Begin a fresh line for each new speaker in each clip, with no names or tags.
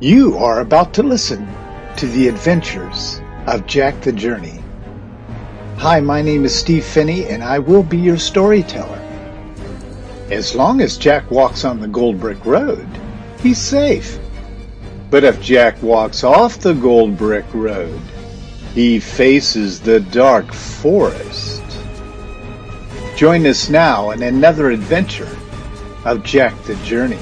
You are about to listen to the adventures of Jack the Journey. Hi, my name is Steve Phinney, and I will be your storyteller. As long as Jack walks on the Gold Brick Road, he's safe. But if Jack walks off the Gold Brick Road, he faces the dark forest. Join us now in another adventure of Jack the Journey.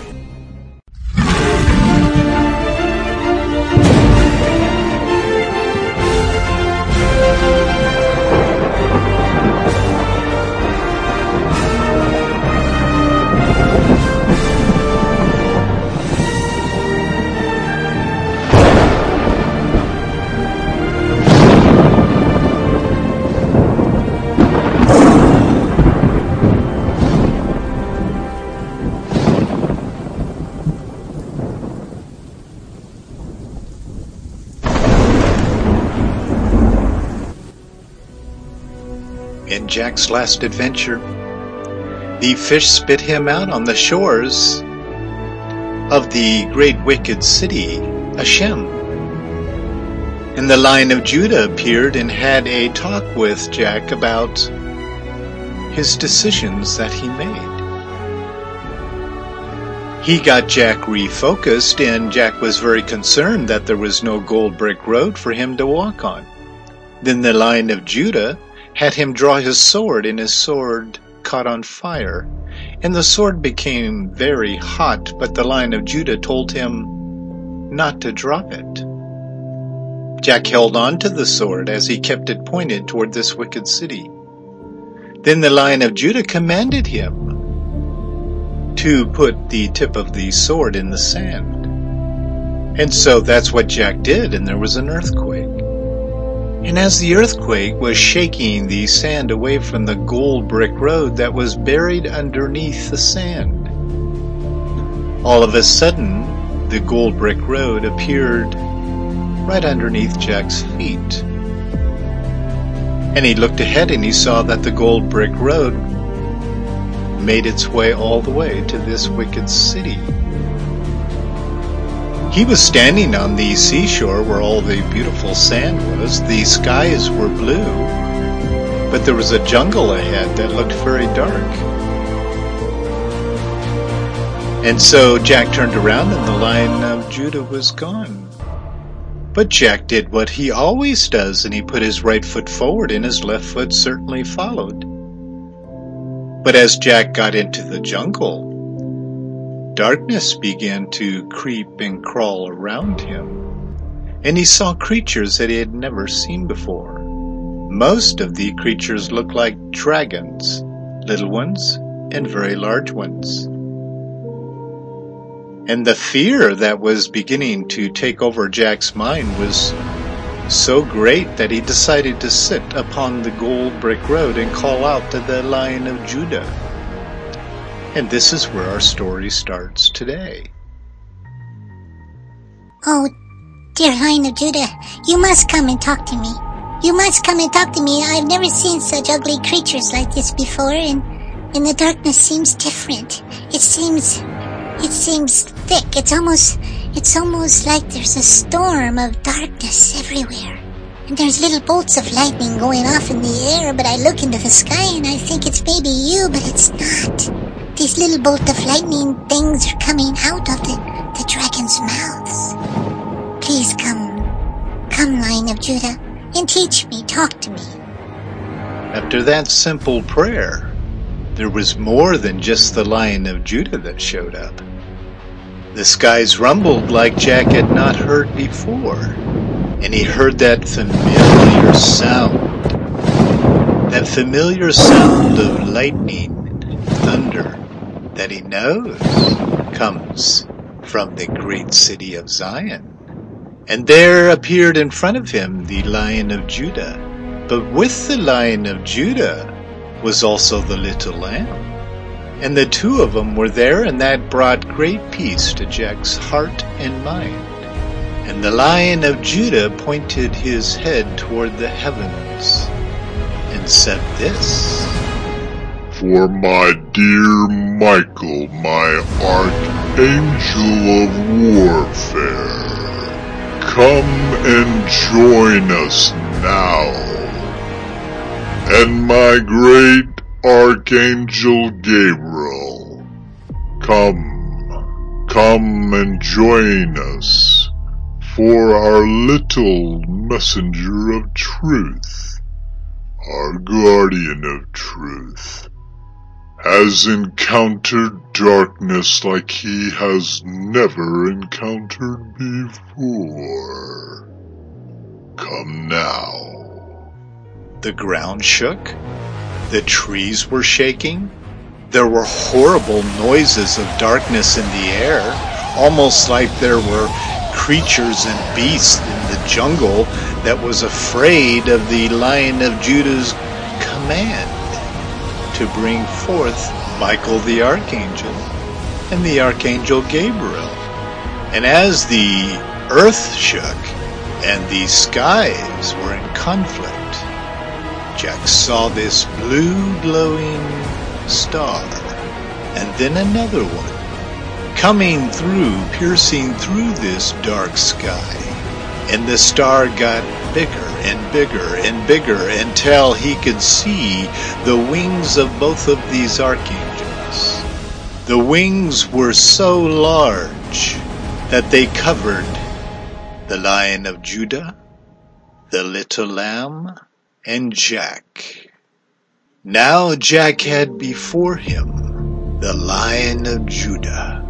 Jack's last adventure, the fish spit him out on the shores of the great wicked city, Ashem. And the Lion of Judah appeared and had a talk with Jack about his decisions that he made. He got Jack refocused, and Jack was very concerned that there was no gold brick road for him to walk on. Then the Lion of Judah had him draw his sword, and his sword caught on fire. And the sword became very hot, but the Lion of Judah told him not to drop it. Jack held on to the sword as he kept it pointed toward this wicked city. Then the Lion of Judah commanded him to put the tip of the sword in the sand. And so that's what Jack did, and there was an earthquake. And as the earthquake was shaking the sand away from the gold brick road that was buried underneath the sand, all of a sudden the gold brick road appeared right underneath Jack's feet. And he looked ahead and he saw that the gold brick road made its way all the way to this wicked city. He was standing on the seashore where all the beautiful sand was. The skies were blue, but there was a jungle ahead that looked very dark. And so Jack turned around and the Lion of Judah was gone. But Jack did what he always does and he put his right foot forward and his left foot certainly followed. But as Jack got into the jungle, darkness began to creep and crawl around him, and he saw creatures that he had never seen before. Most of the creatures looked like dragons, little ones and very large ones. And the fear that was beginning to take over Jack's mind was so great that he decided to sit upon the gold brick road and call out to the Lion of Judah. And this is where our story starts today.
Oh, dear Lion of Judah, you must come and talk to me. You must come and talk to me. I've never seen such ugly creatures like this before, and, and the darkness seems different. It seems it seems thick. It's almost, it's almost like there's a storm of darkness everywhere. And there's little bolts of lightning going off in the air, but I look into the sky and I think it's maybe you, but it's not. These little bolt of lightning things are coming out of the, the dragon's mouths. Please come, come, Lion of Judah, and teach me, talk to me.
After that simple prayer, there was more than just the Lion of Judah that showed up. The skies rumbled like Jack had not heard before, and he heard that familiar sound. That familiar sound of lightning and thunder that he knows comes from the great city of Zion. And there appeared in front of him the Lion of Judah. But with the Lion of Judah was also the little lamb. And the two of them were there, and that brought great peace to Jack's heart and mind. And the Lion of Judah pointed his head toward the heavens and said this
For my dear Michael, my archangel of warfare. come and join us now. And my great Archangel Gabriel, come, come and join us for our little messenger of truth, our guardian of truth, has encountered darkness like he has never encountered before. Come now.
The ground shook. The trees were shaking. There were horrible noises of darkness in the air, almost like there were creatures and beasts in the jungle that was afraid of the Lion of Judah's command to bring forth Michael the Archangel and the Archangel Gabriel. And as the earth shook and the skies were in conflict, Jack saw this blue glowing star and then another one coming through, piercing through this dark sky. And the star got bigger and bigger and bigger until he could see the wings of both of these archangels. The wings were so large that they covered the Lion of Judah, the little lamb, and Jack. Now Jack had before him the Lion of Judah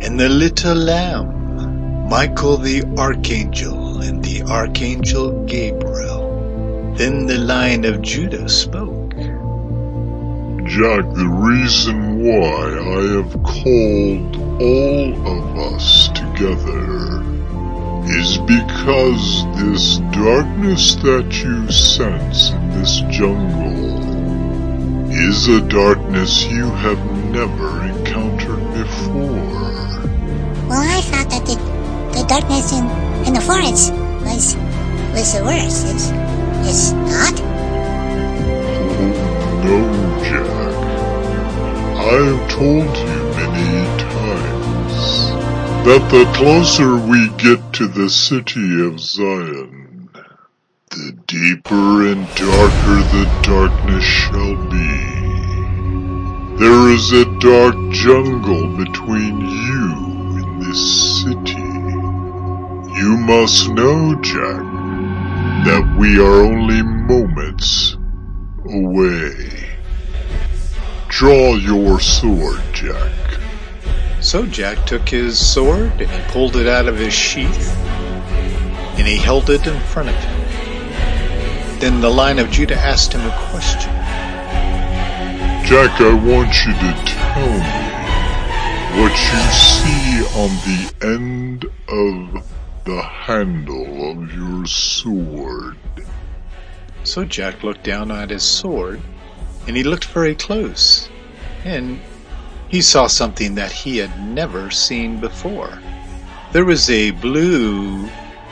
and the little lamb, Michael the Archangel and the Archangel Gabriel. Then the Lion of Judah spoke.
Jack, the reason why I have called all of us together is because this darkness that you sense in this jungle is a darkness you have never encountered before.
Well, I thought that the, the darkness in, in the forest was was the worst. It's, it's not?
No, Jack. I have told you many times that the closer we get to the city of Zion, the deeper and darker the darkness shall be. There is a dark jungle between you and this city. You must know, Jack, that we are only moments away. Draw your sword, Jack.
So Jack took his sword and he pulled it out of his sheath and he held it in front of him. Then the Lion of Judah asked him a question.
Jack, I want you to tell me what you see on the end of the handle of your sword.
So Jack looked down at his sword and he looked very close and he saw something that he had never seen before. There was a blue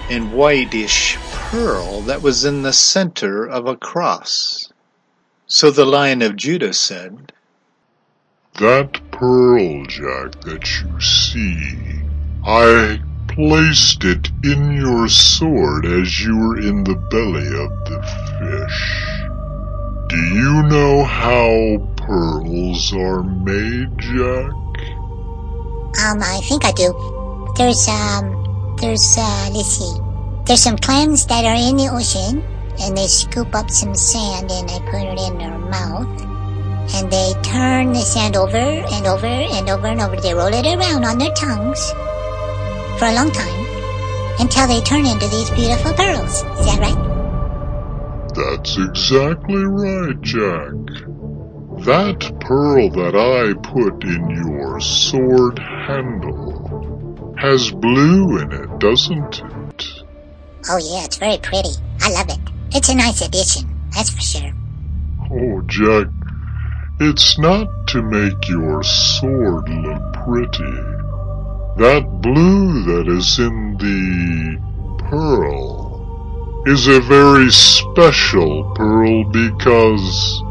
and whitish pearl that was in the center of a cross. So the Lion of Judah said,
That pearl, Jack, that you see, I placed it in your sword as you were in the belly of the fish. Do you know how pearls are made, Jack?
Um, I think I do. There's, um, there's, uh, let's see. There's some clams that are in the ocean, and they scoop up some sand and they put it in their mouth. And they turn the sand over and over and over and over. They roll it around on their tongues for a long time until they turn into these beautiful pearls. Is that right?
That's exactly right, Jack. That pearl that I put in your sword handle has blue in it, doesn't it?
Oh yeah, it's very pretty. I love it. It's a nice addition, that's for sure.
Oh, Jack, it's not to make your sword look pretty. That blue that is in the pearl is a very special pearl because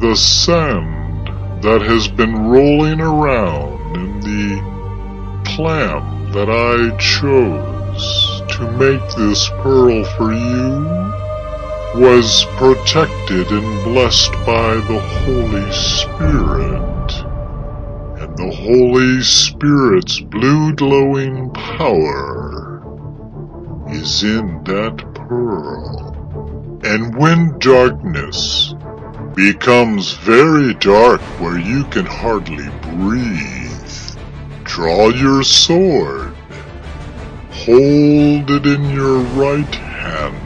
the sand that has been rolling around in the clam that I chose to make this pearl for you was protected and blessed by the Holy Spirit. The Holy Spirit's blue glowing power is in that pearl. And when darkness becomes very dark where you can hardly breathe, draw your sword, hold it in your right hand,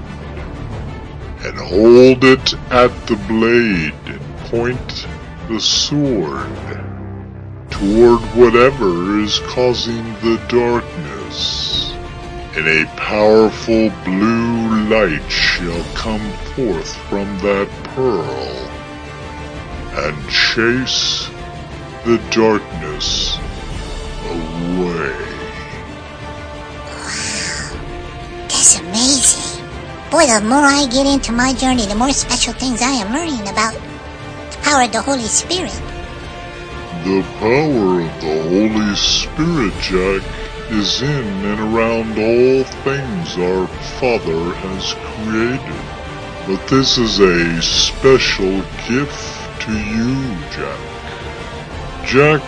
and hold it at the blade and point the sword toward whatever is causing the darkness. And a powerful blue light shall come forth from that pearl and chase the darkness away.
That's amazing. Boy, the more I get into my journey, the more special things I am learning about the power of the Holy Spirit.
The power of the Holy Spirit, Jack, is in and around all things our Father has created. But this is a special gift to you, Jack. Jack,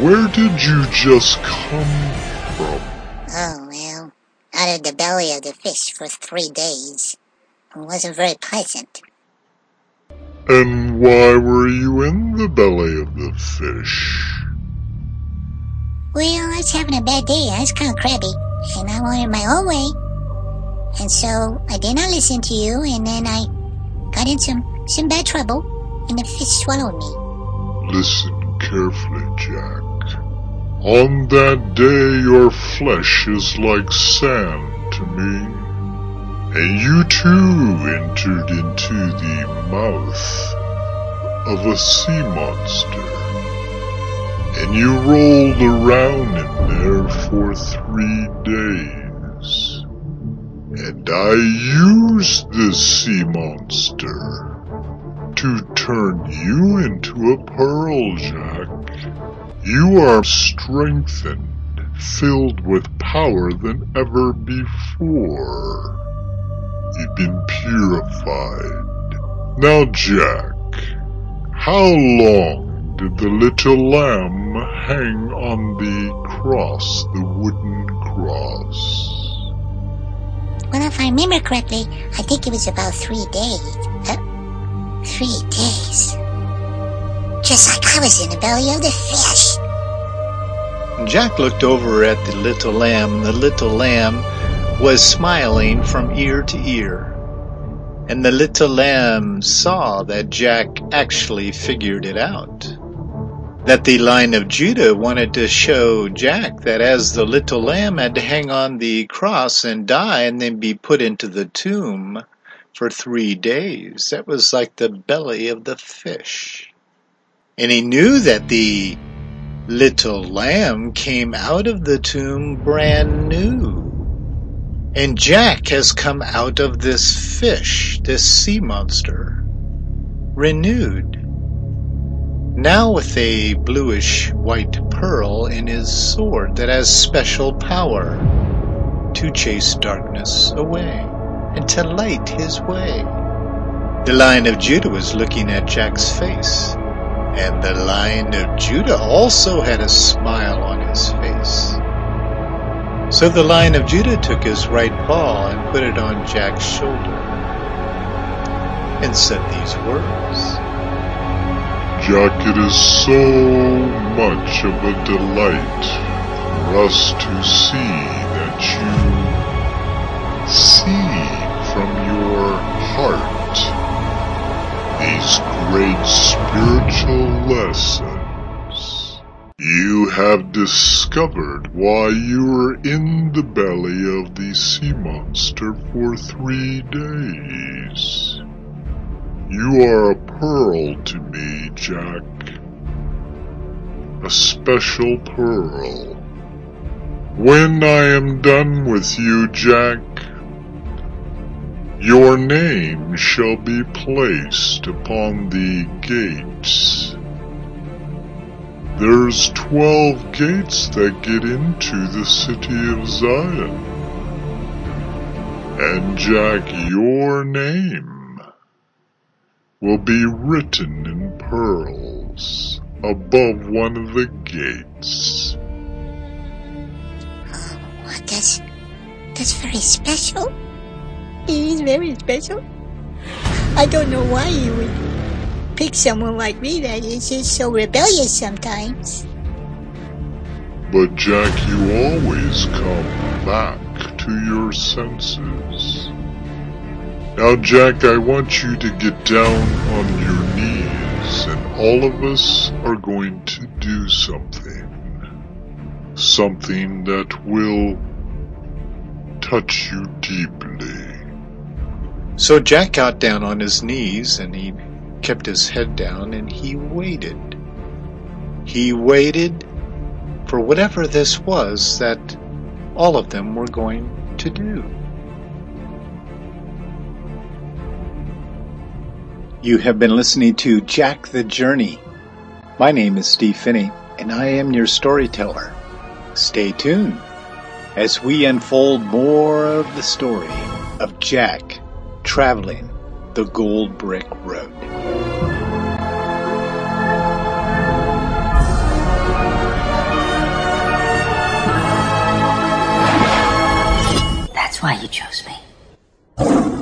where did you just come from?
Oh, well, out of the belly of the fish for three days. It wasn't very pleasant.
And why were you in the belly of the fish?
Well, I was having a bad day. I was kind of crabby, and I wanted my own way. And so I did not listen to you, and then I got in some, some bad trouble and the fish swallowed me.
Listen carefully, Jack. On that day your flesh is like sand to me, and you too entered into the mouth of a sea monster, and you rolled around in there for three days. And I used this sea monster to turn you into a pearl, Jack. You are strengthened, filled with power than ever before. You've been purified. Now, Jack, how long did the little lamb hang on the cross, the wooden cross?
Well, if I remember correctly, I think it was about three days. Uh, Three days. Just like I was in the belly of the fish.
Jack looked over at the little lamb. and The little lamb was smiling from ear to ear. And the little lamb saw that Jack actually figured it out. That the Lion of Judah wanted to show Jack that as the little lamb had to hang on the cross and die and then be put into the tomb, for three days. That was like the belly of the fish. And he knew that the little lamb came out of the tomb brand new. And Jack has come out of this fish, this sea monster, renewed. Now with a bluish white pearl in his sword that has special power to chase darkness away and to light his way. The Lion of Judah was looking at Jack's face, and the Lion of Judah also had a smile on his face. So the Lion of Judah took his right paw and put it on Jack's shoulder and said these words.
Jack, it is so much of a delight for us to see that you see from your heart these great spiritual lessons. Have discovered why you were in the belly of the sea monster for three days. You are a pearl to me, Jack. A special pearl. When I am done with you, Jack, your name shall be placed upon the gates. There's twelve gates that get into the city of Zion. And Jack, your name will be written in pearls above one of the gates.
What, that's, that's very special. It is very special. I don't know why you would pick someone like me that is just so rebellious sometimes.
But Jack, you always come back to your senses. Now, Jack, I want you to get down on your knees, and all of us are going to do something. Something that will touch you deeply.
So Jack got down on his knees and he kept his head down and he waited. He waited for whatever this was that all of them were going to do. You have been listening to Jack the Journey. My name is Steve Phinney, and I am your storyteller. Stay tuned as we unfold more of the story of Jack traveling the Gold Brick Road.
Why you chose me.